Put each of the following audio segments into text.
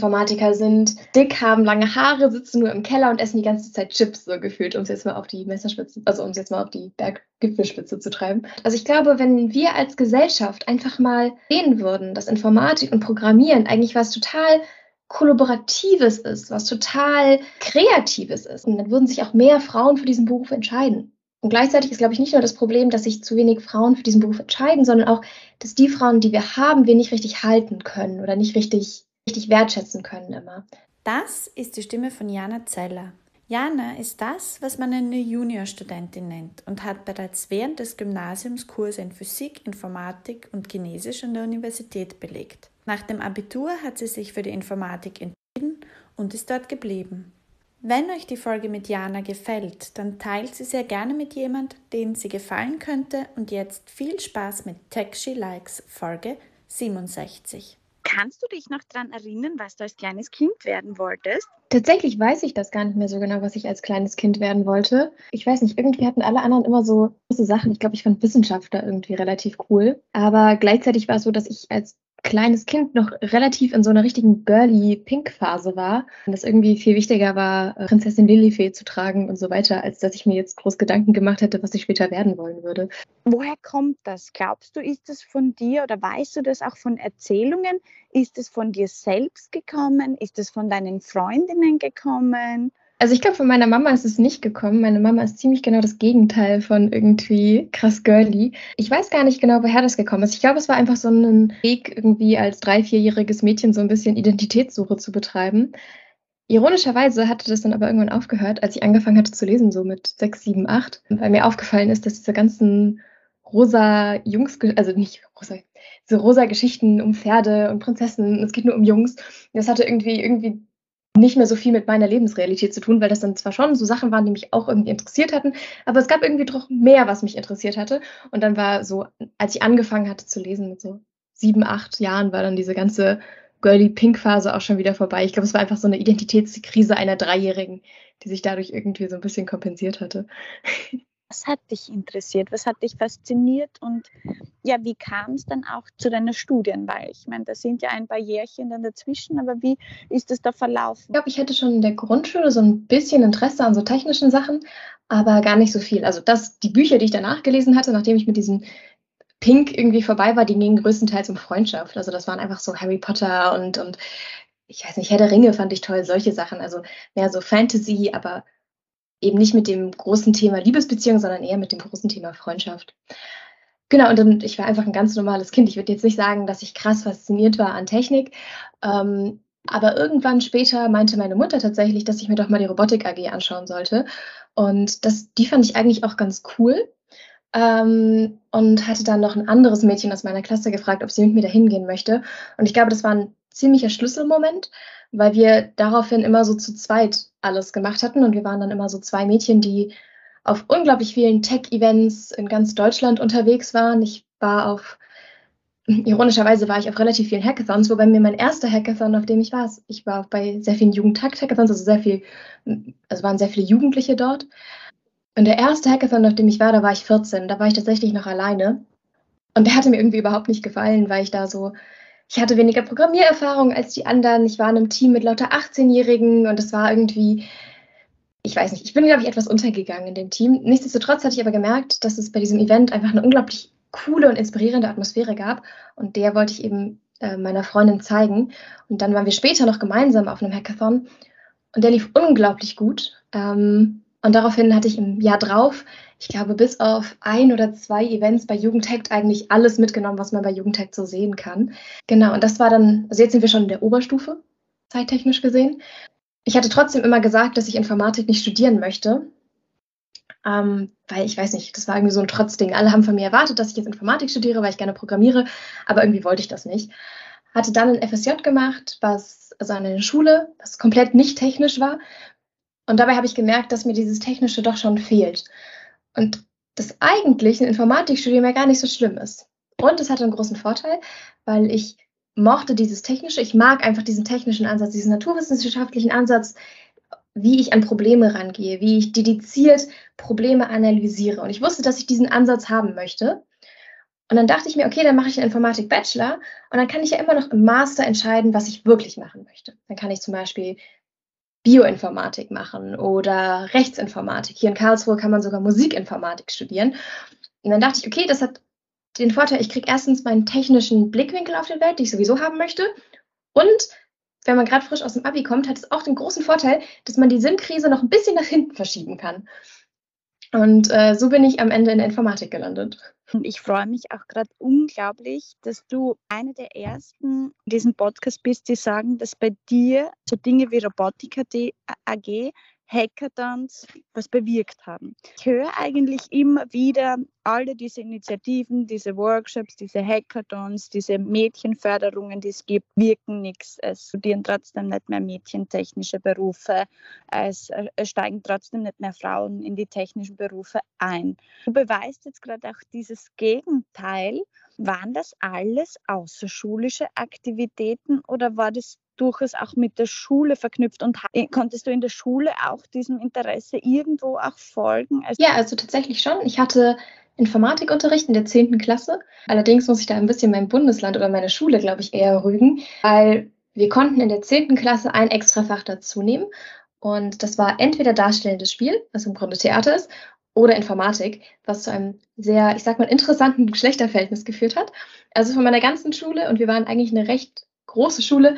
Informatiker sind dick, haben lange Haare, sitzen nur im Keller und essen die ganze Zeit Chips, so gefühlt, um es jetzt mal auf die Messerspitze, also um es jetzt mal auf die Berggipfelspitze zu treiben. Also ich glaube, wenn wir als Gesellschaft einfach mal sehen würden, dass Informatik und Programmieren eigentlich was total Kollaboratives ist, was total Kreatives ist, und dann würden sich auch mehr Frauen für diesen Beruf entscheiden. Und gleichzeitig ist, glaube ich, nicht nur das Problem, dass sich zu wenig Frauen für diesen Beruf entscheiden, sondern auch, dass die Frauen, die wir haben, wir nicht richtig halten können oder nicht richtig richtig wertschätzen können immer. Das ist die Stimme von Jana Zeller. Jana ist das, was man eine Juniorstudentin nennt und hat bereits während des Gymnasiums Kurse in Physik, Informatik und Chinesisch an der Universität belegt. Nach dem Abitur hat sie sich für die Informatik entschieden und ist dort geblieben. Wenn euch die Folge mit Jana gefällt, dann teilt sie sehr gerne mit jemand, den sie gefallen könnte und jetzt viel Spaß mit She Likes Folge 67. Kannst du dich noch daran erinnern, was du als kleines Kind werden wolltest? Tatsächlich weiß ich das gar nicht mehr so genau, was ich als kleines Kind werden wollte. Ich weiß nicht, irgendwie hatten alle anderen immer so große Sachen. Ich glaube, ich fand Wissenschaftler irgendwie relativ cool. Aber gleichzeitig war es so, dass ich als kleines Kind noch relativ in so einer richtigen girly-Pink-Phase war. Und das irgendwie viel wichtiger war, äh, Prinzessin Lilifee zu tragen und so weiter, als dass ich mir jetzt groß Gedanken gemacht hätte, was ich später werden wollen würde. Woher kommt das? Glaubst du, ist es von dir oder weißt du das auch von Erzählungen? Ist es von dir selbst gekommen? Ist es von deinen Freundinnen gekommen? Also ich glaube, von meiner Mama ist es nicht gekommen. Meine Mama ist ziemlich genau das Gegenteil von irgendwie krass girly. Ich weiß gar nicht genau, woher das gekommen ist. Ich glaube, es war einfach so ein Weg, irgendwie als drei-, vierjähriges Mädchen so ein bisschen Identitätssuche zu betreiben. Ironischerweise hatte das dann aber irgendwann aufgehört, als ich angefangen hatte zu lesen, so mit sechs, sieben, acht, weil mir aufgefallen ist, dass diese ganzen rosa Jungs, also nicht rosa, so rosa Geschichten um Pferde und Prinzessinnen, es geht nur um Jungs. Das hatte irgendwie, irgendwie nicht mehr so viel mit meiner Lebensrealität zu tun, weil das dann zwar schon so Sachen waren, die mich auch irgendwie interessiert hatten, aber es gab irgendwie doch mehr, was mich interessiert hatte. Und dann war so, als ich angefangen hatte zu lesen mit so sieben, acht Jahren, war dann diese ganze Girly Pink Phase auch schon wieder vorbei. Ich glaube, es war einfach so eine Identitätskrise einer Dreijährigen, die sich dadurch irgendwie so ein bisschen kompensiert hatte. Was hat dich interessiert? Was hat dich fasziniert? Und ja, wie kam es dann auch zu deiner Studienwahl? Ich meine, da sind ja ein paar Jährchen dann dazwischen, aber wie ist es da verlaufen? Ich glaube, ich hätte schon in der Grundschule so ein bisschen Interesse an so technischen Sachen, aber gar nicht so viel. Also das, die Bücher, die ich danach gelesen hatte, nachdem ich mit diesem Pink irgendwie vorbei war, die gingen größtenteils um Freundschaft. Also das waren einfach so Harry Potter und, und ich weiß nicht, Herr der Ringe fand ich toll, solche Sachen. Also mehr so Fantasy, aber eben nicht mit dem großen Thema Liebesbeziehung, sondern eher mit dem großen Thema Freundschaft. Genau, und dann, ich war einfach ein ganz normales Kind. Ich würde jetzt nicht sagen, dass ich krass fasziniert war an Technik. Ähm, aber irgendwann später meinte meine Mutter tatsächlich, dass ich mir doch mal die Robotik AG anschauen sollte. Und das, die fand ich eigentlich auch ganz cool. Ähm, und hatte dann noch ein anderes Mädchen aus meiner Klasse gefragt, ob sie mit mir dahin gehen möchte. Und ich glaube, das war ein ziemlicher Schlüsselmoment, weil wir daraufhin immer so zu zweit alles gemacht hatten und wir waren dann immer so zwei Mädchen, die auf unglaublich vielen Tech-Events in ganz Deutschland unterwegs waren. Ich war auf, ironischerweise war ich auf relativ vielen Hackathons, wobei mir mein erster Hackathon, auf dem ich war, ich war bei sehr vielen Jugendtakt-Hackathons, also sehr viel, also waren sehr viele Jugendliche dort. Und der erste Hackathon, auf dem ich war, da war ich 14, da war ich tatsächlich noch alleine. Und der hatte mir irgendwie überhaupt nicht gefallen, weil ich da so ich hatte weniger Programmiererfahrung als die anderen. Ich war in einem Team mit lauter 18-Jährigen und es war irgendwie, ich weiß nicht, ich bin, glaube ich, etwas untergegangen in dem Team. Nichtsdestotrotz hatte ich aber gemerkt, dass es bei diesem Event einfach eine unglaublich coole und inspirierende Atmosphäre gab. Und der wollte ich eben äh, meiner Freundin zeigen. Und dann waren wir später noch gemeinsam auf einem Hackathon. Und der lief unglaublich gut. Ähm, und daraufhin hatte ich im Jahr drauf, ich glaube, bis auf ein oder zwei Events bei Jugendhackt eigentlich alles mitgenommen, was man bei Jugendhackt so sehen kann. Genau, und das war dann, also jetzt sind wir schon in der Oberstufe, zeittechnisch gesehen. Ich hatte trotzdem immer gesagt, dass ich Informatik nicht studieren möchte. Ähm, weil ich weiß nicht, das war irgendwie so ein Trotzding. Alle haben von mir erwartet, dass ich jetzt Informatik studiere, weil ich gerne programmiere, aber irgendwie wollte ich das nicht. Hatte dann ein FSJ gemacht, was, also an einer Schule, was komplett nicht technisch war, und dabei habe ich gemerkt, dass mir dieses Technische doch schon fehlt. Und das eigentlich ein Informatikstudium ja gar nicht so schlimm ist. Und es hatte einen großen Vorteil, weil ich mochte dieses Technische, ich mag einfach diesen technischen Ansatz, diesen naturwissenschaftlichen Ansatz, wie ich an Probleme rangehe, wie ich dediziert Probleme analysiere. Und ich wusste, dass ich diesen Ansatz haben möchte. Und dann dachte ich mir, okay, dann mache ich einen Informatik-Bachelor und dann kann ich ja immer noch im Master entscheiden, was ich wirklich machen möchte. Dann kann ich zum Beispiel Bioinformatik machen oder Rechtsinformatik. Hier in Karlsruhe kann man sogar Musikinformatik studieren. Und dann dachte ich, okay, das hat den Vorteil, ich kriege erstens meinen technischen Blickwinkel auf die Welt, den ich sowieso haben möchte. Und wenn man gerade frisch aus dem Abi kommt, hat es auch den großen Vorteil, dass man die SIM-Krise noch ein bisschen nach hinten verschieben kann. Und äh, so bin ich am Ende in Informatik gelandet. Und ich freue mich auch gerade unglaublich, dass du eine der ersten in diesem Podcast bist, die sagen, dass bei dir so Dinge wie Robotika AG Hackathons was bewirkt haben. Ich höre eigentlich immer wieder alle diese Initiativen, diese Workshops, diese Hackathons, diese Mädchenförderungen, die es gibt, wirken nichts. Es studieren trotzdem nicht mehr Mädchen technische Berufe. Es, es steigen trotzdem nicht mehr Frauen in die technischen Berufe ein. Du beweist jetzt gerade auch dieses Gegenteil. Waren das alles außerschulische Aktivitäten oder war das durchaus auch mit der Schule verknüpft und konntest du in der Schule auch diesem Interesse irgendwo auch folgen? Also ja, also tatsächlich schon. Ich hatte Informatikunterricht in der 10. Klasse. Allerdings muss ich da ein bisschen mein Bundesland oder meine Schule, glaube ich, eher rügen, weil wir konnten in der 10. Klasse ein Extrafach dazu nehmen. Und das war entweder darstellendes Spiel, was im Grunde Theater ist, oder Informatik, was zu einem sehr, ich sag mal, interessanten Geschlechterverhältnis geführt hat. Also von meiner ganzen Schule, und wir waren eigentlich eine recht große Schule,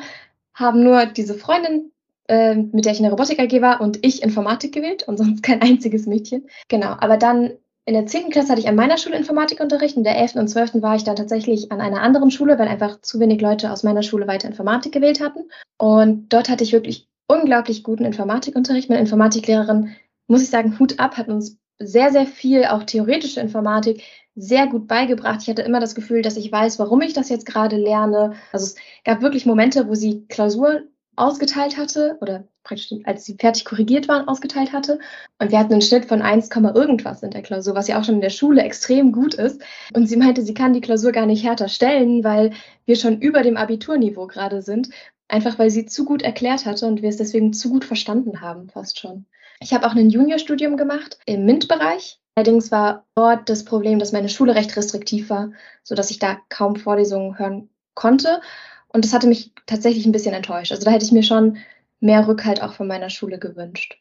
haben nur diese Freundin, äh, mit der ich in der Robotik AG war, und ich Informatik gewählt und sonst kein einziges Mädchen. Genau, aber dann in der 10. Klasse hatte ich an meiner Schule Informatikunterricht, in der 11. und 12. war ich dann tatsächlich an einer anderen Schule, weil einfach zu wenig Leute aus meiner Schule weiter Informatik gewählt hatten. Und dort hatte ich wirklich unglaublich guten Informatikunterricht. Meine Informatiklehrerin, muss ich sagen, Hut ab, hat uns sehr, sehr viel, auch theoretische Informatik, sehr gut beigebracht. Ich hatte immer das Gefühl, dass ich weiß, warum ich das jetzt gerade lerne. Also es gab wirklich Momente, wo sie Klausur ausgeteilt hatte oder praktisch als sie fertig korrigiert waren, ausgeteilt hatte. Und wir hatten einen Schnitt von 1, irgendwas in der Klausur, was ja auch schon in der Schule extrem gut ist. Und sie meinte, sie kann die Klausur gar nicht härter stellen, weil wir schon über dem Abiturniveau gerade sind. Einfach weil sie zu gut erklärt hatte und wir es deswegen zu gut verstanden haben, fast schon. Ich habe auch ein Juniorstudium gemacht im MINT-Bereich. Allerdings war dort das Problem, dass meine Schule recht restriktiv war, sodass ich da kaum Vorlesungen hören konnte. Und das hatte mich tatsächlich ein bisschen enttäuscht. Also da hätte ich mir schon mehr Rückhalt auch von meiner Schule gewünscht.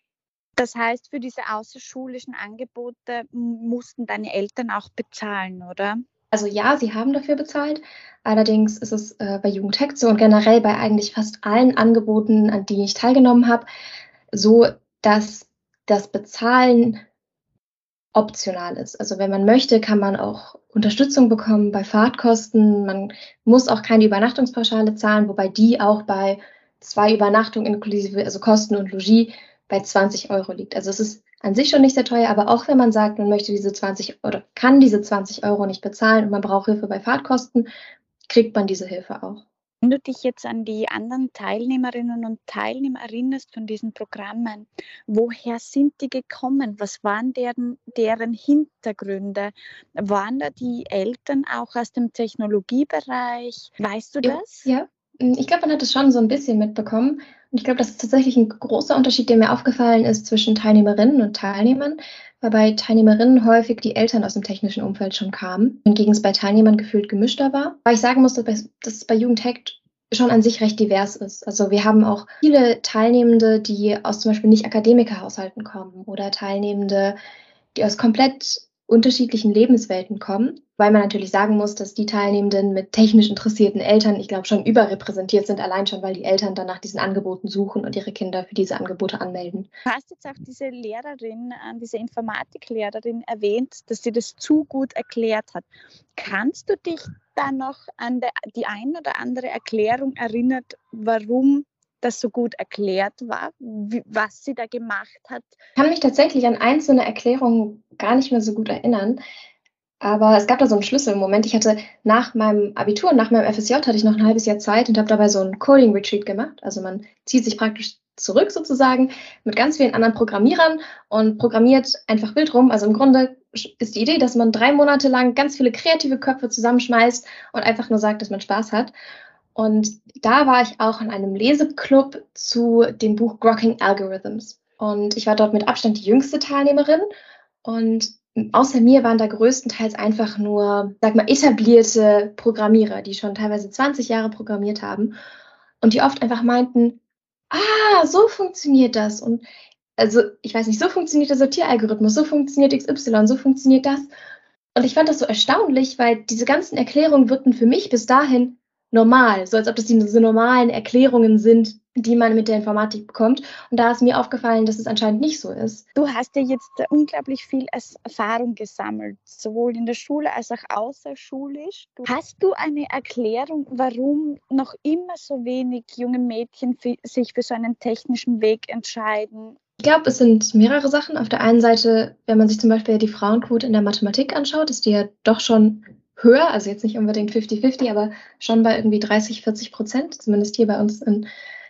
Das heißt, für diese außerschulischen Angebote mussten deine Eltern auch bezahlen, oder? Also ja, sie haben dafür bezahlt. Allerdings ist es äh, bei Jugendhack so und generell bei eigentlich fast allen Angeboten, an die ich teilgenommen habe, so, dass das Bezahlen optional ist. Also wenn man möchte, kann man auch Unterstützung bekommen bei Fahrtkosten. Man muss auch keine Übernachtungspauschale zahlen, wobei die auch bei zwei Übernachtungen inklusive, also Kosten und Logis, bei 20 Euro liegt. Also es ist an sich schon nicht sehr teuer, aber auch wenn man sagt, man möchte diese 20 oder kann diese 20 Euro nicht bezahlen und man braucht Hilfe bei Fahrtkosten, kriegt man diese Hilfe auch. Wenn du dich jetzt an die anderen Teilnehmerinnen und Teilnehmer erinnerst von diesen Programmen, woher sind die gekommen? Was waren deren, deren Hintergründe? Waren da die Eltern auch aus dem Technologiebereich? Weißt du das? Ja, hm, ich glaube, man hat es schon so ein bisschen mitbekommen. Und ich glaube, das ist tatsächlich ein großer Unterschied, der mir aufgefallen ist zwischen Teilnehmerinnen und Teilnehmern, weil bei Teilnehmerinnen häufig die Eltern aus dem technischen Umfeld schon kamen, hingegen es bei Teilnehmern gefühlt gemischter war. Weil ich sagen musste, dass es bei Jugendhack schon an sich recht divers ist. Also wir haben auch viele Teilnehmende, die aus zum Beispiel nicht Akademikerhaushalten kommen oder Teilnehmende, die aus komplett unterschiedlichen Lebenswelten kommen, weil man natürlich sagen muss, dass die Teilnehmenden mit technisch interessierten Eltern, ich glaube, schon überrepräsentiert sind, allein schon, weil die Eltern dann nach diesen Angeboten suchen und ihre Kinder für diese Angebote anmelden. Du hast jetzt auch diese Lehrerin, äh, diese Informatiklehrerin erwähnt, dass sie das zu gut erklärt hat. Kannst du dich da noch an die ein oder andere Erklärung erinnert, warum das so gut erklärt war, wie, was sie da gemacht hat? Ich kann mich tatsächlich an einzelne Erklärungen gar nicht mehr so gut erinnern. Aber es gab da so einen Schlüsselmoment. Ich hatte nach meinem Abitur, nach meinem FSJ, hatte ich noch ein halbes Jahr Zeit und habe dabei so einen Coding Retreat gemacht. Also man zieht sich praktisch zurück sozusagen mit ganz vielen anderen Programmierern und programmiert einfach wild rum. Also im Grunde ist die Idee, dass man drei Monate lang ganz viele kreative Köpfe zusammenschmeißt und einfach nur sagt, dass man Spaß hat. Und da war ich auch in einem Leseclub zu dem Buch Grokking Algorithms. Und ich war dort mit Abstand die jüngste Teilnehmerin. Und außer mir waren da größtenteils einfach nur, sag mal, etablierte Programmierer, die schon teilweise 20 Jahre programmiert haben und die oft einfach meinten, ah, so funktioniert das und also ich weiß nicht, so funktioniert der Sortieralgorithmus, so funktioniert XY, so funktioniert das. Und ich fand das so erstaunlich, weil diese ganzen Erklärungen wirkten für mich bis dahin normal, so als ob das diese normalen Erklärungen sind, die man mit der Informatik bekommt. Und da ist mir aufgefallen, dass es anscheinend nicht so ist. Du hast ja jetzt unglaublich viel Erfahrung gesammelt, sowohl in der Schule als auch außerschulisch. Hast du eine Erklärung, warum noch immer so wenig junge Mädchen sich für so einen technischen Weg entscheiden? Ich glaube, es sind mehrere Sachen. Auf der einen Seite, wenn man sich zum Beispiel die Frauenquote in der Mathematik anschaut, ist die ja doch schon höher, also jetzt nicht unbedingt 50-50, aber schon bei irgendwie 30, 40 Prozent, zumindest hier bei uns in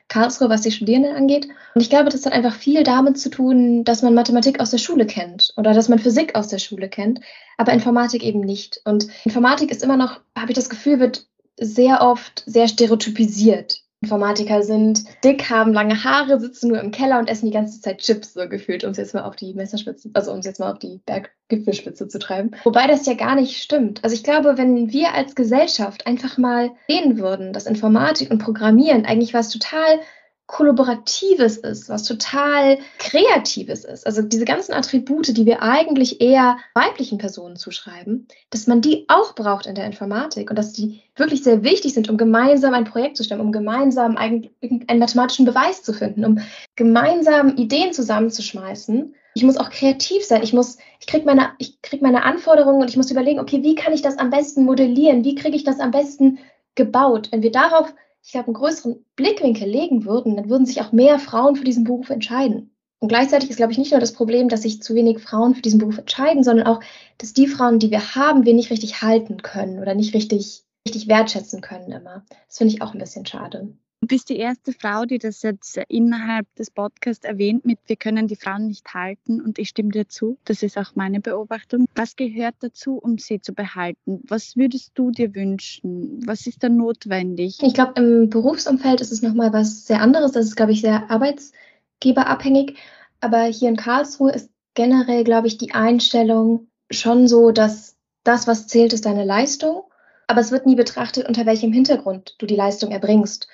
Karlsruhe, was die Studierenden angeht. Und ich glaube, das hat einfach viel damit zu tun, dass man Mathematik aus der Schule kennt oder dass man Physik aus der Schule kennt, aber Informatik eben nicht. Und Informatik ist immer noch, habe ich das Gefühl, wird sehr oft sehr stereotypisiert. Informatiker sind dick, haben lange Haare, sitzen nur im Keller und essen die ganze Zeit Chips, so gefühlt, um es jetzt mal auf die Messerspitze, also um es jetzt mal auf die Berggipfelspitze zu treiben. Wobei das ja gar nicht stimmt. Also ich glaube, wenn wir als Gesellschaft einfach mal sehen würden, dass Informatik und Programmieren eigentlich was total Kollaboratives ist, was total Kreatives ist. Also diese ganzen Attribute, die wir eigentlich eher weiblichen Personen zuschreiben, dass man die auch braucht in der Informatik und dass die wirklich sehr wichtig sind, um gemeinsam ein Projekt zu stellen, um gemeinsam einen, einen mathematischen Beweis zu finden, um gemeinsam Ideen zusammenzuschmeißen. Ich muss auch kreativ sein. Ich muss, ich kriege meine, ich krieg meine Anforderungen und ich muss überlegen, okay, wie kann ich das am besten modellieren? Wie kriege ich das am besten gebaut? Wenn wir darauf ich glaube, einen größeren Blickwinkel legen würden, dann würden sich auch mehr Frauen für diesen Beruf entscheiden. Und gleichzeitig ist, glaube ich, nicht nur das Problem, dass sich zu wenig Frauen für diesen Beruf entscheiden, sondern auch, dass die Frauen, die wir haben, wir nicht richtig halten können oder nicht richtig, richtig wertschätzen können immer. Das finde ich auch ein bisschen schade. Du bist die erste Frau, die das jetzt innerhalb des Podcasts erwähnt mit, wir können die Frauen nicht halten und ich stimme dir zu. Das ist auch meine Beobachtung. Was gehört dazu, um sie zu behalten? Was würdest du dir wünschen? Was ist da notwendig? Ich glaube, im Berufsumfeld ist es nochmal was sehr anderes. Das ist, glaube ich, sehr arbeitsgeberabhängig. Aber hier in Karlsruhe ist generell, glaube ich, die Einstellung schon so, dass das, was zählt, ist deine Leistung. Aber es wird nie betrachtet, unter welchem Hintergrund du die Leistung erbringst.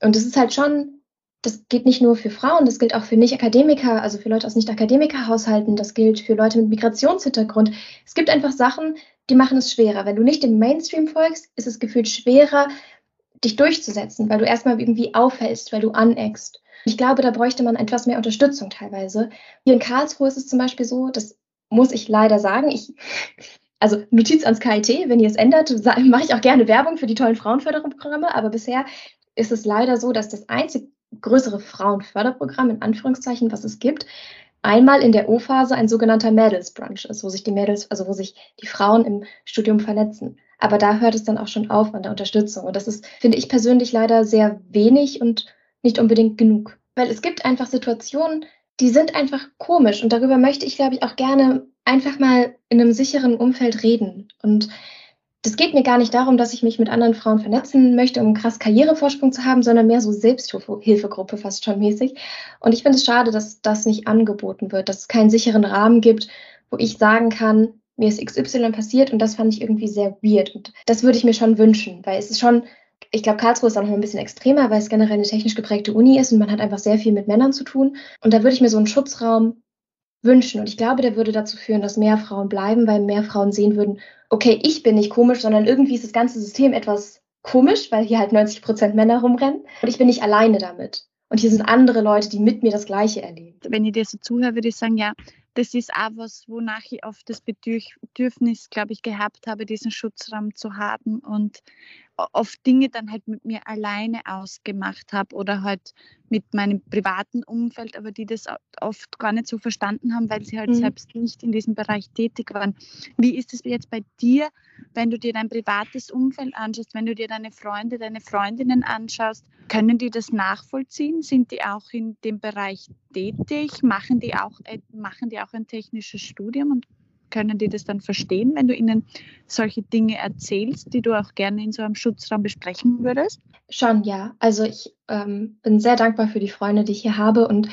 Und das ist halt schon, das geht nicht nur für Frauen, das gilt auch für Nicht-Akademiker, also für Leute aus Nicht-Akademiker-Haushalten, das gilt für Leute mit Migrationshintergrund. Es gibt einfach Sachen, die machen es schwerer. Wenn du nicht dem Mainstream folgst, ist es gefühlt schwerer, dich durchzusetzen, weil du erstmal irgendwie auffällst, weil du aneckst. Ich glaube, da bräuchte man etwas mehr Unterstützung teilweise. Hier in Karlsruhe ist es zum Beispiel so, das muss ich leider sagen, ich, also Notiz ans KIT, wenn ihr es ändert, mache ich auch gerne Werbung für die tollen Frauenförderungsprogramme, aber bisher ist es leider so, dass das einzig größere Frauenförderprogramm, in Anführungszeichen, was es gibt, einmal in der O-Phase ein sogenannter Mädels Brunch ist, wo sich die Mädels, also wo sich die Frauen im Studium vernetzen. Aber da hört es dann auch schon auf an der Unterstützung. Und das ist, finde ich persönlich leider sehr wenig und nicht unbedingt genug. Weil es gibt einfach Situationen, die sind einfach komisch. Und darüber möchte ich, glaube ich, auch gerne einfach mal in einem sicheren Umfeld reden. Und das geht mir gar nicht darum, dass ich mich mit anderen Frauen vernetzen möchte, um einen krass Karrierevorsprung zu haben, sondern mehr so Selbsthilfegruppe fast schon mäßig. Und ich finde es schade, dass das nicht angeboten wird, dass es keinen sicheren Rahmen gibt, wo ich sagen kann, mir ist XY passiert und das fand ich irgendwie sehr weird. Und das würde ich mir schon wünschen, weil es ist schon, ich glaube, Karlsruhe ist auch noch ein bisschen extremer, weil es generell eine technisch geprägte Uni ist und man hat einfach sehr viel mit Männern zu tun. Und da würde ich mir so einen Schutzraum wünschen. Und ich glaube, der würde dazu führen, dass mehr Frauen bleiben, weil mehr Frauen sehen würden, okay, ich bin nicht komisch, sondern irgendwie ist das ganze System etwas komisch, weil hier halt 90 Prozent Männer rumrennen. Und ich bin nicht alleine damit. Und hier sind andere Leute, die mit mir das Gleiche erleben. Wenn ich dir so zuhöre, würde ich sagen, ja, das ist auch was, wonach ich oft das Bedürfnis, glaube ich, gehabt habe, diesen Schutzraum zu haben und oft Dinge dann halt mit mir alleine ausgemacht habe oder halt mit meinem privaten Umfeld, aber die das oft gar nicht so verstanden haben, weil sie halt mhm. selbst nicht in diesem Bereich tätig waren. Wie ist es jetzt bei dir, wenn du dir dein privates Umfeld anschaust, wenn du dir deine Freunde, deine Freundinnen anschaust, können die das nachvollziehen? Sind die auch in dem Bereich tätig? Machen die auch, äh, machen die auch ein technisches Studium und können die das dann verstehen, wenn du ihnen solche Dinge erzählst, die du auch gerne in so einem Schutzraum besprechen würdest? Schon, ja. Also ich ähm, bin sehr dankbar für die Freunde, die ich hier habe und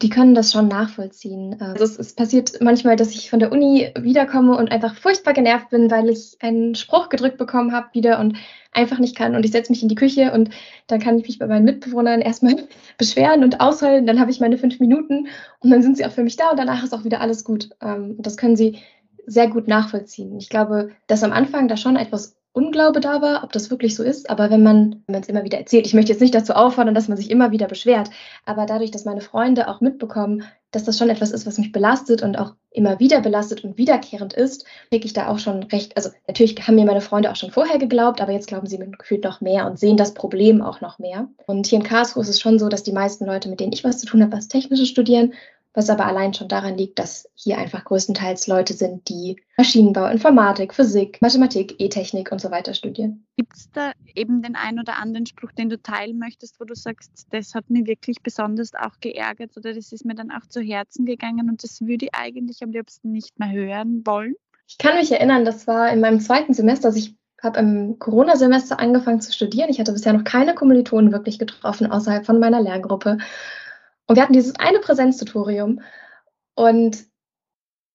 die können das schon nachvollziehen. Also es, es, passiert manchmal, dass ich von der Uni wiederkomme und einfach furchtbar genervt bin, weil ich einen Spruch gedrückt bekommen habe wieder und einfach nicht kann. Und ich setze mich in die Küche und dann kann ich mich bei meinen Mitbewohnern erstmal beschweren und ausheulen. Dann habe ich meine fünf Minuten und dann sind sie auch für mich da und danach ist auch wieder alles gut. Ähm, das können sie sehr gut nachvollziehen. Ich glaube, dass am Anfang da schon etwas Unglaube da war, ob das wirklich so ist. Aber wenn man es immer wieder erzählt, ich möchte jetzt nicht dazu auffordern, dass man sich immer wieder beschwert, aber dadurch, dass meine Freunde auch mitbekommen, dass das schon etwas ist, was mich belastet und auch immer wieder belastet und wiederkehrend ist, kriege ich da auch schon recht. Also natürlich haben mir meine Freunde auch schon vorher geglaubt, aber jetzt glauben sie mir gefühlt noch mehr und sehen das Problem auch noch mehr. Und hier in Karlsruhe ist es schon so, dass die meisten Leute, mit denen ich was zu tun habe, was Technisches studieren was aber allein schon daran liegt, dass hier einfach größtenteils Leute sind, die Maschinenbau, Informatik, Physik, Mathematik, E-Technik und so weiter studieren. Gibt es da eben den einen oder anderen Spruch, den du teilen möchtest, wo du sagst, das hat mich wirklich besonders auch geärgert oder das ist mir dann auch zu Herzen gegangen und das würde ich eigentlich am liebsten nicht mehr hören wollen? Ich kann mich erinnern, das war in meinem zweiten Semester, also ich habe im Corona-Semester angefangen zu studieren. Ich hatte bisher noch keine Kommilitonen wirklich getroffen außerhalb von meiner Lerngruppe. Und wir hatten dieses eine Präsenztutorium und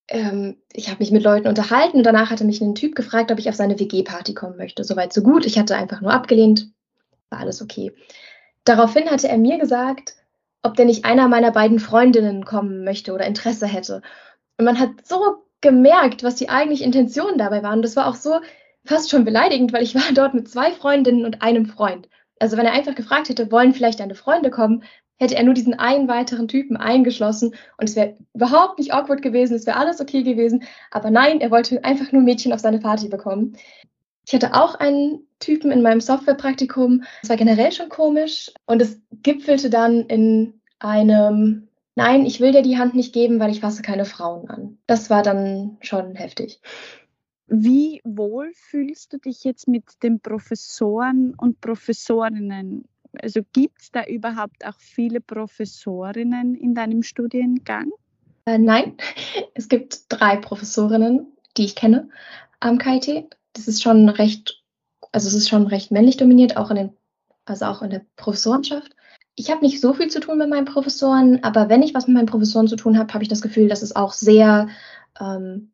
ähm, ich habe mich mit Leuten unterhalten und danach hatte mich ein Typ gefragt, ob ich auf seine WG-Party kommen möchte. Soweit so gut. Ich hatte einfach nur abgelehnt. War alles okay. Daraufhin hatte er mir gesagt, ob denn nicht einer meiner beiden Freundinnen kommen möchte oder Interesse hätte. Und man hat so gemerkt, was die eigentliche Intention dabei waren. Das war auch so fast schon beleidigend, weil ich war dort mit zwei Freundinnen und einem Freund. Also wenn er einfach gefragt hätte, wollen vielleicht deine Freunde kommen, hätte er nur diesen einen weiteren Typen eingeschlossen und es wäre überhaupt nicht awkward gewesen, es wäre alles okay gewesen. Aber nein, er wollte einfach nur Mädchen auf seine Party bekommen. Ich hatte auch einen Typen in meinem Softwarepraktikum. Es war generell schon komisch und es gipfelte dann in einem Nein, ich will dir die Hand nicht geben, weil ich fasse keine Frauen an. Das war dann schon heftig. Wie wohl fühlst du dich jetzt mit den Professoren und Professorinnen also gibt es da überhaupt auch viele Professorinnen in deinem Studiengang? Äh, nein, es gibt drei Professorinnen, die ich kenne am KIT. Das ist schon recht, also es ist schon recht männlich dominiert, auch in den, also auch in der Professorenschaft. Ich habe nicht so viel zu tun mit meinen Professoren, aber wenn ich was mit meinen Professoren zu tun habe, habe ich das Gefühl, dass es auch sehr ähm,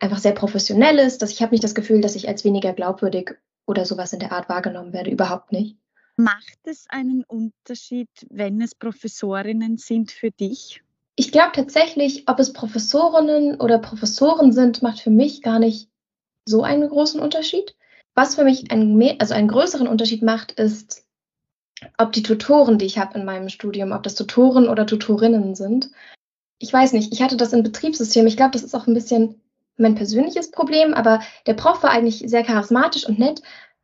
einfach sehr professionell ist. Dass ich habe nicht das Gefühl, dass ich als weniger glaubwürdig oder sowas in der Art wahrgenommen werde. Überhaupt nicht. Macht es einen Unterschied, wenn es Professorinnen sind für dich? Ich glaube tatsächlich, ob es Professorinnen oder Professoren sind, macht für mich gar nicht so einen großen Unterschied. Was für mich einen, also einen größeren Unterschied macht, ist, ob die Tutoren, die ich habe in meinem Studium, ob das Tutoren oder Tutorinnen sind. Ich weiß nicht, ich hatte das im Betriebssystem. Ich glaube, das ist auch ein bisschen mein persönliches Problem, aber der Prof war eigentlich sehr charismatisch und nett,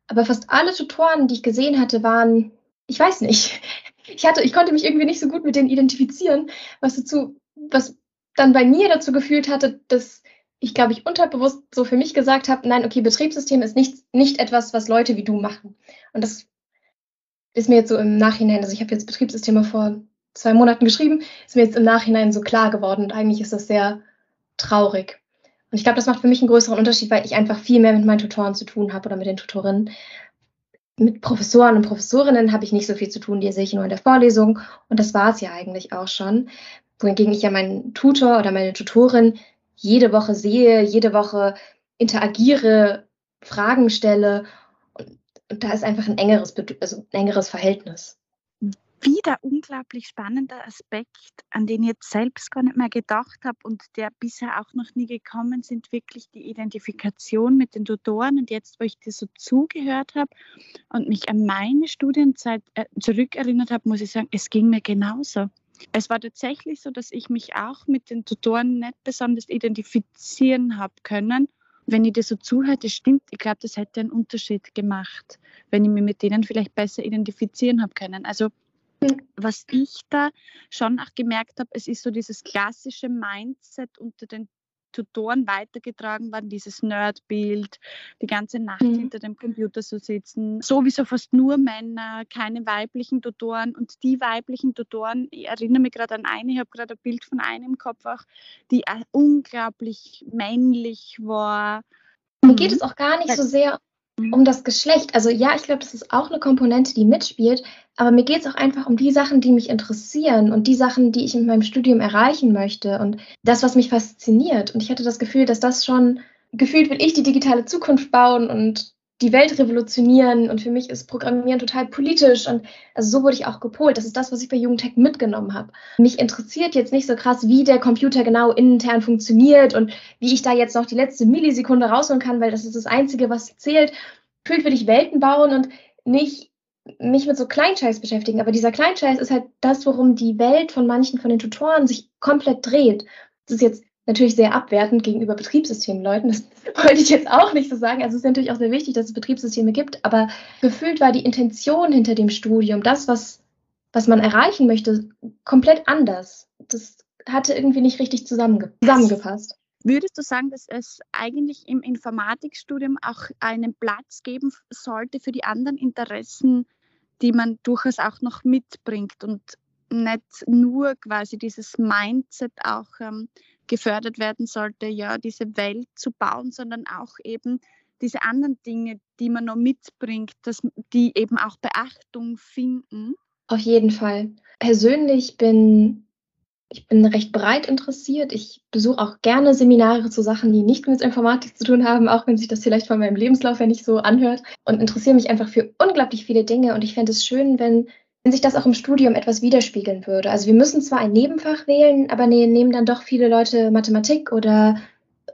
aber fast alle Tutoren, die ich gesehen hatte, waren, ich weiß nicht. Ich hatte, ich konnte mich irgendwie nicht so gut mit denen identifizieren, was dazu, was dann bei mir dazu gefühlt hatte, dass ich, glaube ich, unterbewusst so für mich gesagt habe, nein, okay, Betriebssystem ist nicht, nicht etwas, was Leute wie du machen. Und das ist mir jetzt so im Nachhinein, also ich habe jetzt Betriebssysteme vor zwei Monaten geschrieben, ist mir jetzt im Nachhinein so klar geworden und eigentlich ist das sehr traurig. Und ich glaube, das macht für mich einen größeren Unterschied, weil ich einfach viel mehr mit meinen Tutoren zu tun habe oder mit den Tutorinnen. Mit Professoren und Professorinnen habe ich nicht so viel zu tun, die sehe ich nur in der Vorlesung und das war es ja eigentlich auch schon. Wohingegen ich ja meinen Tutor oder meine Tutorin jede Woche sehe, jede Woche interagiere, Fragen stelle und, da ist einfach ein engeres, also ein engeres Verhältnis wieder unglaublich spannender Aspekt, an den ich jetzt selbst gar nicht mehr gedacht habe und der bisher auch noch nie gekommen sind, wirklich die Identifikation mit den Tutoren. Und jetzt, wo ich dir so zugehört habe und mich an meine Studienzeit äh, zurückerinnert habe, muss ich sagen, es ging mir genauso. Es war tatsächlich so, dass ich mich auch mit den Tutoren nicht besonders identifizieren habe können. Wenn ich dir so zuhörte, stimmt, ich glaube, das hätte einen Unterschied gemacht, wenn ich mich mit denen vielleicht besser identifizieren habe können. Also was ich da schon auch gemerkt habe, es ist so dieses klassische Mindset unter den Tutoren weitergetragen worden, dieses Nerdbild, die ganze Nacht mhm. hinter dem Computer zu sitzen. Sowieso fast nur Männer, keine weiblichen Tutoren. Und die weiblichen Tutoren, ich erinnere mich gerade an eine, ich habe gerade ein Bild von einem im Kopf auch, die unglaublich männlich war. Mir geht mhm. es auch gar nicht so sehr um das Geschlecht. Also ja, ich glaube, das ist auch eine Komponente, die mitspielt, Aber mir geht es auch einfach um die Sachen, die mich interessieren und die Sachen, die ich in meinem Studium erreichen möchte und das, was mich fasziniert. Und ich hatte das Gefühl, dass das schon, gefühlt will ich die digitale Zukunft bauen und die Welt revolutionieren und für mich ist Programmieren total politisch und also so wurde ich auch gepolt. Das ist das, was ich bei Jugendtech mitgenommen habe. Mich interessiert jetzt nicht so krass, wie der Computer genau intern funktioniert und wie ich da jetzt noch die letzte Millisekunde rausholen kann, weil das ist das Einzige, was zählt. Gefühlt will ich Welten bauen und nicht mich mit so Kleinscheiß beschäftigen. Aber dieser Kleinscheiß ist halt das, worum die Welt von manchen von den Tutoren sich komplett dreht. Das ist jetzt natürlich sehr abwertend gegenüber Betriebssystemleuten. Das wollte ich jetzt auch nicht so sagen. Also es ist natürlich auch sehr wichtig, dass es Betriebssysteme gibt, aber gefühlt war die Intention hinter dem Studium, das, was, was man erreichen möchte, komplett anders. Das hatte irgendwie nicht richtig zusammenge zusammengepasst. Würdest du sagen, dass es eigentlich im Informatikstudium auch einen Platz geben sollte für die anderen Interessen, die man durchaus auch noch mitbringt und nicht nur quasi dieses Mindset auch ähm, gefördert werden sollte, ja, diese Welt zu bauen, sondern auch eben diese anderen Dinge, die man noch mitbringt, dass die eben auch Beachtung finden. Auf jeden Fall. Persönlich bin ich bin recht breit interessiert. Ich besuche auch gerne Seminare zu Sachen, die nicht mit Informatik zu tun haben, auch wenn sich das vielleicht von meinem Lebenslauf ja nicht so anhört. Und interessiere mich einfach für unglaublich viele Dinge. Und ich fände es schön, wenn wenn sich das auch im Studium etwas widerspiegeln würde. Also wir müssen zwar ein Nebenfach wählen, aber ne, nehmen dann doch viele Leute Mathematik oder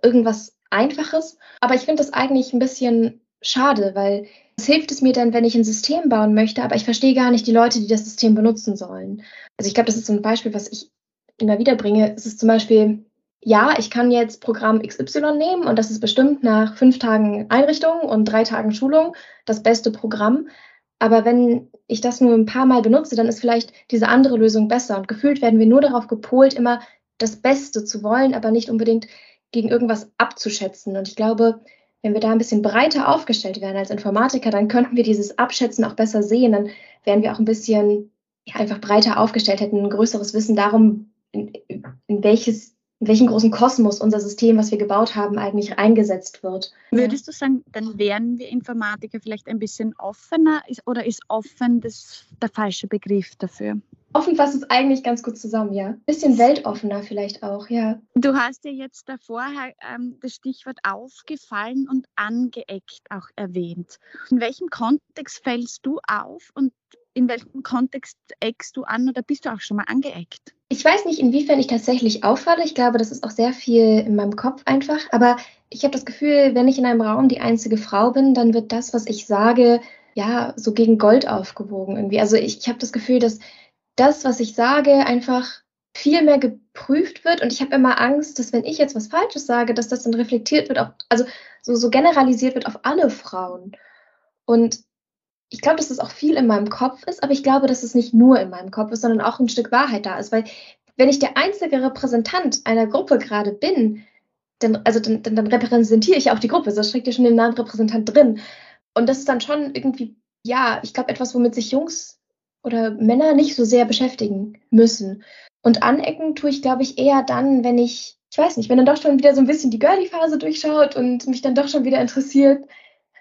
irgendwas Einfaches. Aber ich finde das eigentlich ein bisschen schade, weil es hilft es mir dann, wenn ich ein System bauen möchte, aber ich verstehe gar nicht die Leute, die das System benutzen sollen. Also ich glaube, das ist so ein Beispiel, was ich immer wieder bringe. Es ist zum Beispiel, ja, ich kann jetzt Programm XY nehmen und das ist bestimmt nach fünf Tagen Einrichtung und drei Tagen Schulung das beste Programm. Aber wenn ich das nur ein paar Mal benutze, dann ist vielleicht diese andere Lösung besser. Und gefühlt werden wir nur darauf gepolt, immer das Beste zu wollen, aber nicht unbedingt gegen irgendwas abzuschätzen. Und ich glaube, wenn wir da ein bisschen breiter aufgestellt wären als Informatiker, dann könnten wir dieses Abschätzen auch besser sehen. Dann wären wir auch ein bisschen ja, einfach breiter aufgestellt, hätten ein größeres Wissen darum, in, in welches in welchen großen Kosmos unser System, was wir gebaut haben, eigentlich eingesetzt wird. Würdest du sagen, dann wären wir Informatiker vielleicht ein bisschen offener ist, oder ist offen das der falsche Begriff dafür? Offen fasst es eigentlich ganz gut zusammen, ja. Bisschen weltoffener vielleicht auch, ja. Du hast ja jetzt davor ähm, das Stichwort aufgefallen und angeeckt auch erwähnt. In welchem Kontext fällst du auf und in welchem Kontext eckst du an oder bist du auch schon mal angeeckt? Ich weiß nicht, inwiefern ich tatsächlich auffalle. Ich glaube, das ist auch sehr viel in meinem Kopf einfach. Aber ich habe das Gefühl, wenn ich in einem Raum die einzige Frau bin, dann wird das, was ich sage, ja, so gegen Gold aufgewogen irgendwie. Also ich, ich habe das Gefühl, dass das, was ich sage, einfach viel mehr geprüft wird. Und ich habe immer Angst, dass wenn ich jetzt was Falsches sage, dass das dann reflektiert wird, auf, also so, so generalisiert wird auf alle Frauen. Und ich glaube, dass das auch viel in meinem Kopf ist, aber ich glaube, dass es nicht nur in meinem Kopf ist, sondern auch ein Stück Wahrheit da ist. Weil wenn ich der einzige Repräsentant einer Gruppe gerade bin, dann, also dann, dann, dann repräsentiere ich auch die Gruppe. Das steckt ja schon den Namen Repräsentant drin. Und das ist dann schon irgendwie, ja, ich glaube, etwas, womit sich Jungs oder Männer nicht so sehr beschäftigen müssen. Und anecken tue ich, glaube ich, eher dann, wenn ich, ich weiß nicht, wenn dann doch schon wieder so ein bisschen die Girly-Phase durchschaut und mich dann doch schon wieder interessiert,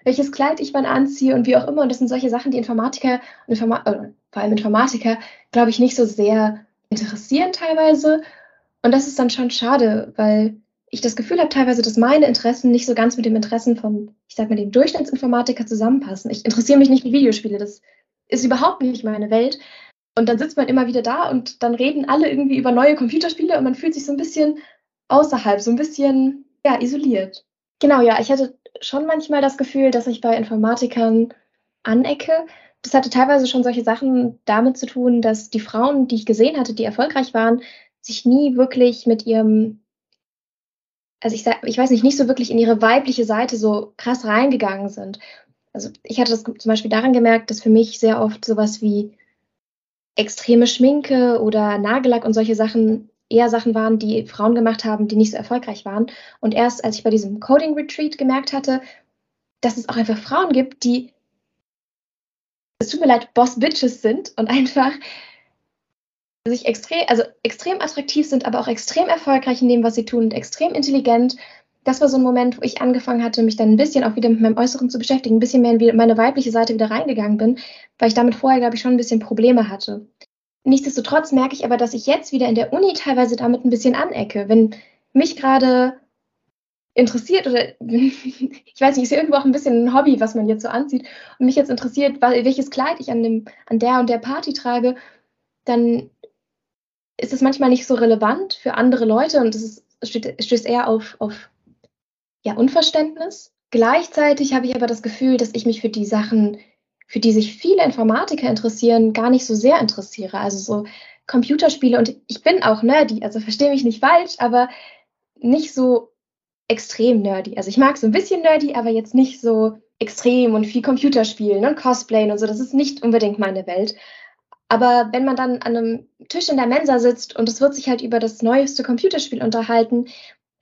welches Kleid ich wann anziehe und wie auch immer. Und das sind solche Sachen, die Informatiker Informa äh, vor allem Informatiker, glaube ich, nicht so sehr interessieren teilweise. Und das ist dann schon schade, weil ich das Gefühl habe teilweise, dass meine Interessen nicht so ganz mit den Interessen von, ich sag mal, dem Durchschnittsinformatiker zusammenpassen. Ich interessiere mich nicht für Videospiele, das ist überhaupt nicht meine Welt. Und dann sitzt man immer wieder da und dann reden alle irgendwie über neue Computerspiele und man fühlt sich so ein bisschen außerhalb, so ein bisschen ja, isoliert. Genau, ja, ich hatte schon manchmal das Gefühl, dass ich bei Informatikern anecke. Das hatte teilweise schon solche Sachen damit zu tun, dass die Frauen, die ich gesehen hatte, die erfolgreich waren, sich nie wirklich mit ihrem, also ich, ich weiß nicht, nicht so wirklich in ihre weibliche Seite so krass reingegangen sind. Also ich hatte das zum Beispiel daran gemerkt, dass für mich sehr oft sowas wie extreme Schminke oder Nagellack und solche Sachen eher Sachen waren, die Frauen gemacht haben, die nicht so erfolgreich waren. Und erst als ich bei diesem Coding Retreat gemerkt hatte, dass es auch einfach Frauen gibt, die, es tut mir leid, Boss Bitches sind und einfach sich extrem, also extrem attraktiv sind, aber auch extrem erfolgreich in dem, was sie tun und extrem intelligent, das war so ein Moment, wo ich angefangen hatte, mich dann ein bisschen auch wieder mit meinem Äußeren zu beschäftigen, ein bisschen mehr in meine weibliche Seite wieder reingegangen bin, weil ich damit vorher, glaube ich, schon ein bisschen Probleme hatte. Nichtsdestotrotz merke ich aber, dass ich jetzt wieder in der Uni teilweise damit ein bisschen anecke. Wenn mich gerade interessiert oder ich weiß nicht, ist ja irgendwo auch ein bisschen ein Hobby, was man jetzt so anzieht und mich jetzt interessiert, welches Kleid ich an, dem, an der und der Party trage, dann ist es manchmal nicht so relevant für andere Leute und es, stößt eher auf, auf ja, Unverständnis. Gleichzeitig habe ich aber das Gefühl, dass ich mich für die Sachen, für die sich viele Informatiker interessieren, gar nicht so sehr interessiere. Also so Computerspiele und ich bin auch nerdy, also verstehe mich nicht falsch, aber nicht so extrem nerdy. Also ich mag so ein bisschen nerdy, aber jetzt nicht so extrem und viel Computerspielen und Cosplayen und so. Das ist nicht unbedingt meine Welt. Aber wenn man dann an einem Tisch in der Mensa sitzt und es wird sich halt über das neueste Computerspiel unterhalten,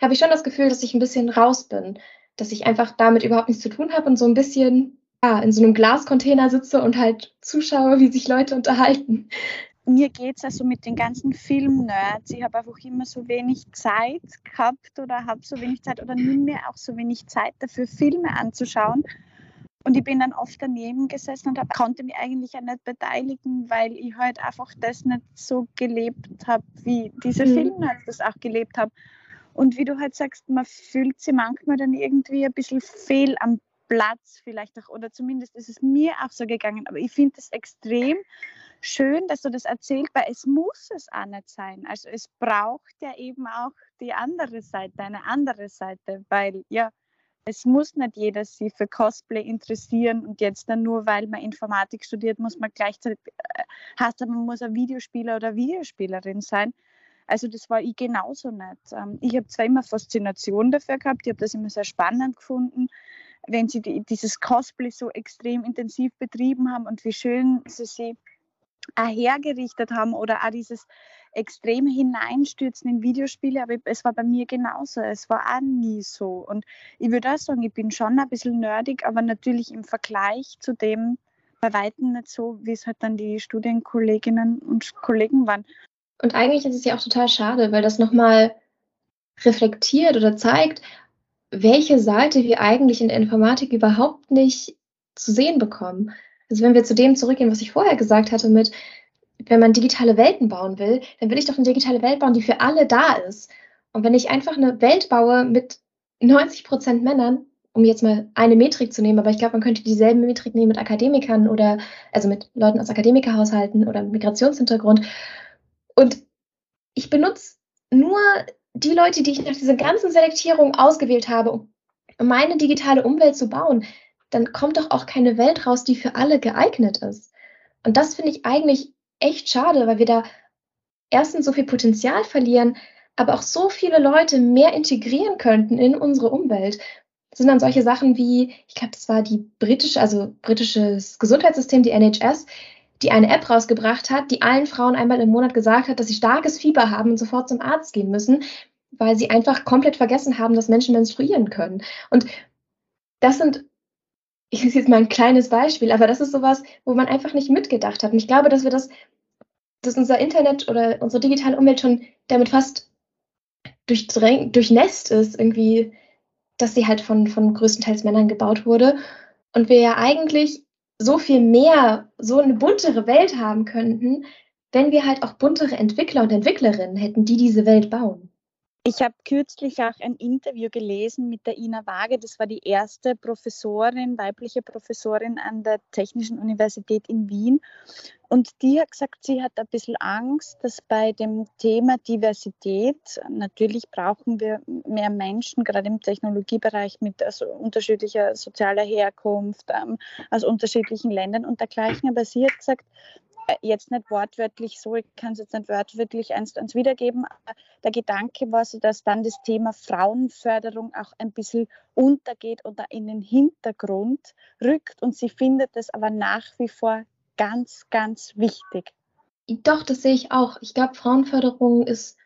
habe ich schon das Gefühl, dass ich ein bisschen raus bin, dass ich einfach damit überhaupt nichts zu tun habe und so ein bisschen ja, in so einem Glascontainer sitze und halt zuschaue, wie sich Leute unterhalten. Mir geht es also mit den ganzen Film-Nerds. Ich habe einfach immer so wenig Zeit gehabt oder habe so wenig Zeit oder nimm mir auch so wenig Zeit dafür, Filme anzuschauen. Und ich bin dann oft daneben gesessen und hab, konnte mich eigentlich auch nicht beteiligen, weil ich halt einfach das nicht so gelebt habe, wie diese mhm. Filmnerds das auch gelebt haben. Und wie du halt sagst, man fühlt sich manchmal dann irgendwie ein bisschen fehl am Platz vielleicht auch, oder zumindest ist es mir auch so gegangen. Aber ich finde es extrem schön, dass du das erzählst, weil es muss es auch nicht sein. Also es braucht ja eben auch die andere Seite, eine andere Seite, weil ja, es muss nicht jeder sich für Cosplay interessieren und jetzt dann nur, weil man Informatik studiert, muss man gleichzeitig, äh, heißt man muss ein Videospieler oder Videospielerin sein. Also das war ich genauso nicht. Ähm, ich habe zwar immer Faszination dafür gehabt, ich habe das immer sehr spannend gefunden, wenn sie die, dieses Cosplay so extrem intensiv betrieben haben und wie schön sie sich hergerichtet haben oder auch dieses extrem hineinstürzen in Videospiele, aber es war bei mir genauso. Es war auch nie so. Und ich würde auch sagen, ich bin schon ein bisschen nerdig, aber natürlich im Vergleich zu dem bei weitem nicht so, wie es halt dann die Studienkolleginnen und Kollegen waren. Und eigentlich ist es ja auch total schade, weil das nochmal reflektiert oder zeigt, welche Seite wir eigentlich in der Informatik überhaupt nicht zu sehen bekommen. Also wenn wir zu dem zurückgehen, was ich vorher gesagt hatte, mit, wenn man digitale Welten bauen will, dann will ich doch eine digitale Welt bauen, die für alle da ist. Und wenn ich einfach eine Welt baue mit 90 Prozent Männern, um jetzt mal eine Metrik zu nehmen, aber ich glaube, man könnte dieselbe Metrik nehmen mit Akademikern oder also mit Leuten aus Akademikerhaushalten oder Migrationshintergrund und ich benutze nur die Leute, die ich nach dieser ganzen Selektierung ausgewählt habe, um meine digitale Umwelt zu bauen. Dann kommt doch auch keine Welt raus, die für alle geeignet ist. Und das finde ich eigentlich echt schade, weil wir da erstens so viel Potenzial verlieren, aber auch so viele Leute mehr integrieren könnten in unsere Umwelt. Das sind dann solche Sachen wie, ich glaube, das war die britische, also britisches Gesundheitssystem, die NHS, die eine App rausgebracht hat, die allen Frauen einmal im Monat gesagt hat, dass sie starkes Fieber haben und sofort zum Arzt gehen müssen, weil sie einfach komplett vergessen haben, dass Menschen menstruieren können. Und das sind, ich ist jetzt mal ein kleines Beispiel, aber das ist sowas, wo man einfach nicht mitgedacht hat. Und ich glaube, dass wir das, dass unser Internet oder unsere digitale Umwelt schon damit fast durchnässt ist, irgendwie, dass sie halt von, von größtenteils Männern gebaut wurde. Und wir ja eigentlich so viel mehr, so eine buntere Welt haben könnten, wenn wir halt auch buntere Entwickler und Entwicklerinnen hätten, die diese Welt bauen. Ich habe kürzlich auch ein Interview gelesen mit der Ina Waage. Das war die erste Professorin, weibliche Professorin an der Technischen Universität in Wien. Und die hat gesagt, sie hat ein bisschen Angst, dass bei dem Thema Diversität, natürlich brauchen wir mehr Menschen, gerade im Technologiebereich mit also unterschiedlicher sozialer Herkunft, ähm, aus unterschiedlichen Ländern und dergleichen. Aber sie hat gesagt, jetzt nicht wortwörtlich so, ich kann es jetzt nicht wortwörtlich eins zu eins wiedergeben, aber der Gedanke war so, dass dann das Thema Frauenförderung auch ein bisschen untergeht oder in den Hintergrund rückt und sie findet es aber nach wie vor ganz, ganz wichtig. Doch, das sehe ich auch. Ich glaube, Frauenförderung ist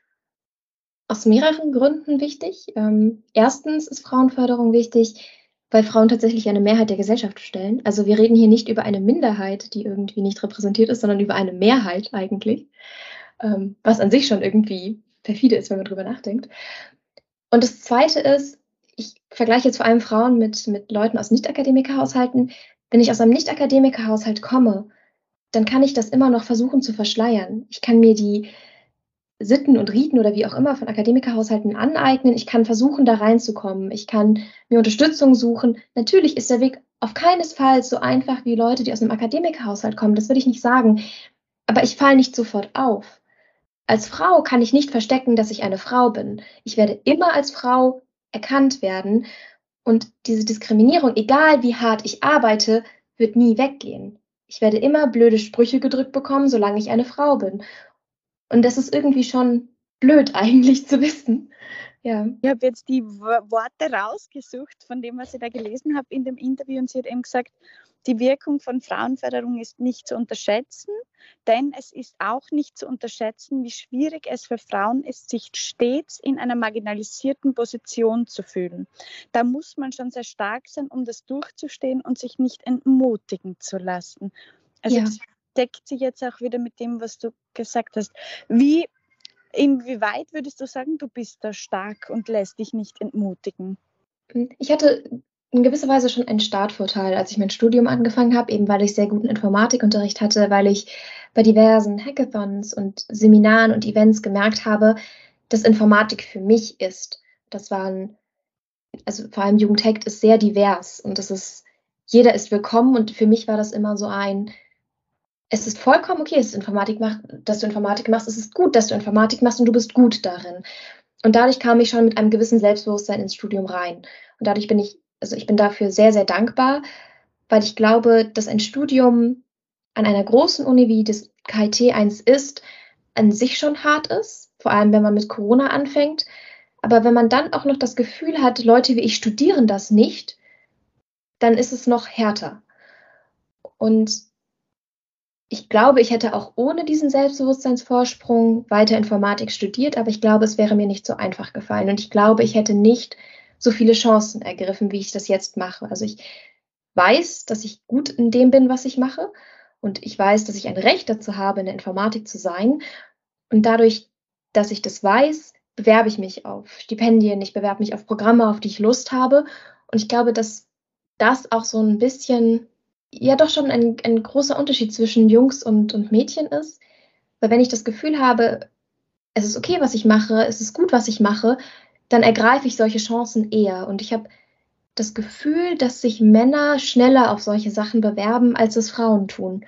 aus mehreren Gründen wichtig. Ähm, erstens ist Frauenförderung wichtig, weil Frauen tatsächlich eine Mehrheit der Gesellschaft stellen. Also wir reden hier nicht über eine Minderheit, die irgendwie nicht repräsentiert ist, sondern über eine Mehrheit eigentlich, ähm, was an sich schon irgendwie perfide ist, wenn man drüber nachdenkt. Und das Zweite ist, ich vergleiche jetzt vor allem Frauen mit, mit Leuten aus Nicht-Akademiker-Haushalten. Wenn ich aus einem Nicht-Akademiker-Haushalt komme, dann kann ich das immer noch versuchen zu verschleiern. Ich kann mir die Sitten und Riten oder wie auch immer von Akademikerhaushalten aneignen. Ich kann versuchen, da reinzukommen. Ich kann mir Unterstützung suchen. Natürlich ist der Weg auf keinesfalls so einfach wie Leute, die aus einem Akademikerhaushalt kommen. Das will ich nicht sagen. Aber ich falle nicht sofort auf. Als Frau kann ich nicht verstecken, dass ich eine Frau bin. Ich werde immer als Frau erkannt werden. Und diese Diskriminierung, egal wie hart ich arbeite, wird nie weggehen. Ich werde immer blöde Sprüche gedrückt bekommen, solange ich eine Frau bin. Und das ist irgendwie schon blöd eigentlich zu wissen. Ja. Ich habe jetzt die Worte rausgesucht von dem, was ich da gelesen habe in dem Interview und sie hat eben gesagt, die Wirkung von Frauenförderung ist nicht zu unterschätzen, denn es ist auch nicht zu unterschätzen, wie schwierig es für Frauen ist, sich stets in einer marginalisierten Position zu fühlen. Da muss man schon sehr stark sein, um das durchzustehen und sich nicht entmutigen zu lassen. Also ja. das deckt sich jetzt auch wieder mit dem, was du gesagt hast. Wie, inwieweit würdest du sagen, du bist da stark und lässt dich nicht entmutigen? Ich hatte in gewisser Weise schon einen Startvorteil, als ich mein Studium angefangen habe, eben weil ich sehr guten Informatikunterricht hatte, weil ich bei diversen Hackathons und Seminaren und Events gemerkt habe, dass Informatik für mich ist. Das waren, also vor allem Jugendhack ist sehr divers und das ist, jeder ist willkommen und für mich war das immer so ein, es ist vollkommen okay, dass du Informatik machst, dass du Informatik machst. Es ist gut, dass du Informatik machst und du bist gut darin. Und dadurch kam ich schon mit einem gewissen Selbstbewusstsein ins Studium rein. Und dadurch bin ich also ich bin dafür sehr, sehr dankbar, weil ich glaube, dass ein Studium an einer großen Uni wie das KIT 1 ist, an sich schon hart ist, vor allem wenn man mit Corona anfängt. Aber wenn man dann auch noch das Gefühl hat, Leute wie ich studieren das nicht, dann ist es noch härter. Und ich glaube, ich hätte auch ohne diesen Selbstbewusstseinsvorsprung weiter Informatik studiert, aber ich glaube, es wäre mir nicht so einfach gefallen. Und ich glaube, ich hätte nicht so viele Chancen ergriffen, wie ich das jetzt mache. Also ich weiß, dass ich gut in dem bin, was ich mache. Und ich weiß, dass ich ein Recht dazu habe, in der Informatik zu sein. Und dadurch, dass ich das weiß, bewerbe ich mich auf Stipendien, ich bewerbe mich auf Programme, auf die ich Lust habe. Und ich glaube, dass das auch so ein bisschen, ja doch schon ein, ein großer Unterschied zwischen Jungs und, und Mädchen ist. Weil wenn ich das Gefühl habe, es ist okay, was ich mache, es ist gut, was ich mache, dann ergreife ich solche Chancen eher. Und ich habe das Gefühl, dass sich Männer schneller auf solche Sachen bewerben, als es Frauen tun.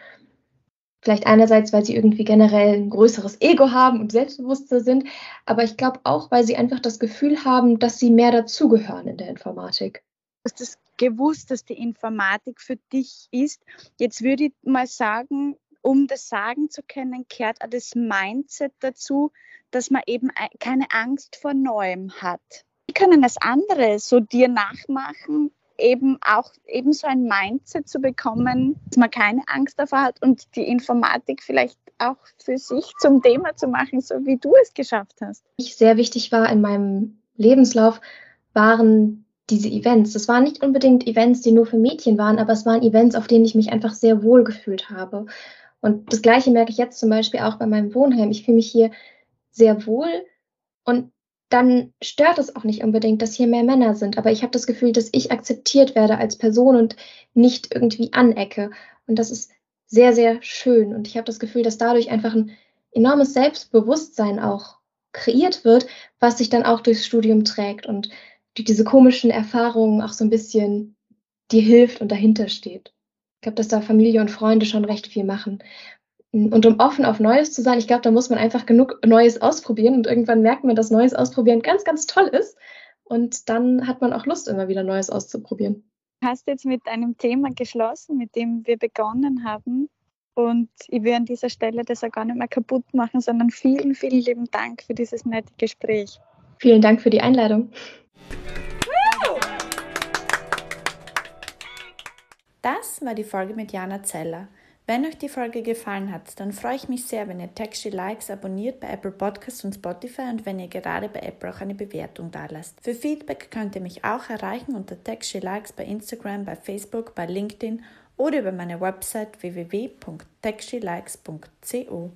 Vielleicht einerseits, weil sie irgendwie generell ein größeres Ego haben und selbstbewusster sind, aber ich glaube auch, weil sie einfach das Gefühl haben, dass sie mehr dazugehören in der Informatik. Es gewusst, dass die Informatik für dich ist. Jetzt würde ich mal sagen, um das sagen zu können, kehrt auch das Mindset dazu, dass man eben keine Angst vor Neuem hat. Wie können das andere so dir nachmachen, eben auch eben so ein Mindset zu bekommen, dass man keine Angst davor hat und die Informatik vielleicht auch für sich zum Thema zu machen, so wie du es geschafft hast. Sehr wichtig war in meinem Lebenslauf, waren diese Events. Das waren nicht unbedingt Events, die nur für Mädchen waren, aber es waren Events, auf denen ich mich einfach sehr wohl gefühlt habe. Und das Gleiche merke ich jetzt zum Beispiel auch bei meinem Wohnheim. Ich fühle mich hier sehr wohl und dann stört es auch nicht unbedingt, dass hier mehr Männer sind. Aber ich habe das Gefühl, dass ich akzeptiert werde als Person und nicht irgendwie anecke. Und das ist sehr, sehr schön. Und ich habe das Gefühl, dass dadurch einfach ein enormes Selbstbewusstsein auch kreiert wird, was sich dann auch durchs Studium trägt und durch diese komischen Erfahrungen auch so ein bisschen dir hilft und dahinter steht glaube, dass da Familie und Freunde schon recht viel machen. Und um offen auf Neues zu sein, ich glaube, da muss man einfach genug Neues ausprobieren und irgendwann merkt man, dass Neues ausprobieren ganz, ganz toll ist. Und dann hat man auch Lust, immer wieder Neues auszuprobieren. Hast jetzt mit einem Thema geschlossen, mit dem wir begonnen haben. Und ich will an dieser Stelle das auch gar nicht mehr kaputt machen, sondern vielen, vielen lieben Dank für dieses nette Gespräch. Vielen Dank für die Einladung. Das war die Folge mit Jana Zeller. Wenn euch die Folge gefallen hat, dann freue ich mich sehr, wenn ihr Texty Likes abonniert bei Apple Podcasts und Spotify und wenn ihr gerade bei Apple auch eine Bewertung da lasst. Für Feedback könnt ihr mich auch erreichen unter Texty Likes bei Instagram, bei Facebook, bei LinkedIn oder über meine Website www.textilikes.co.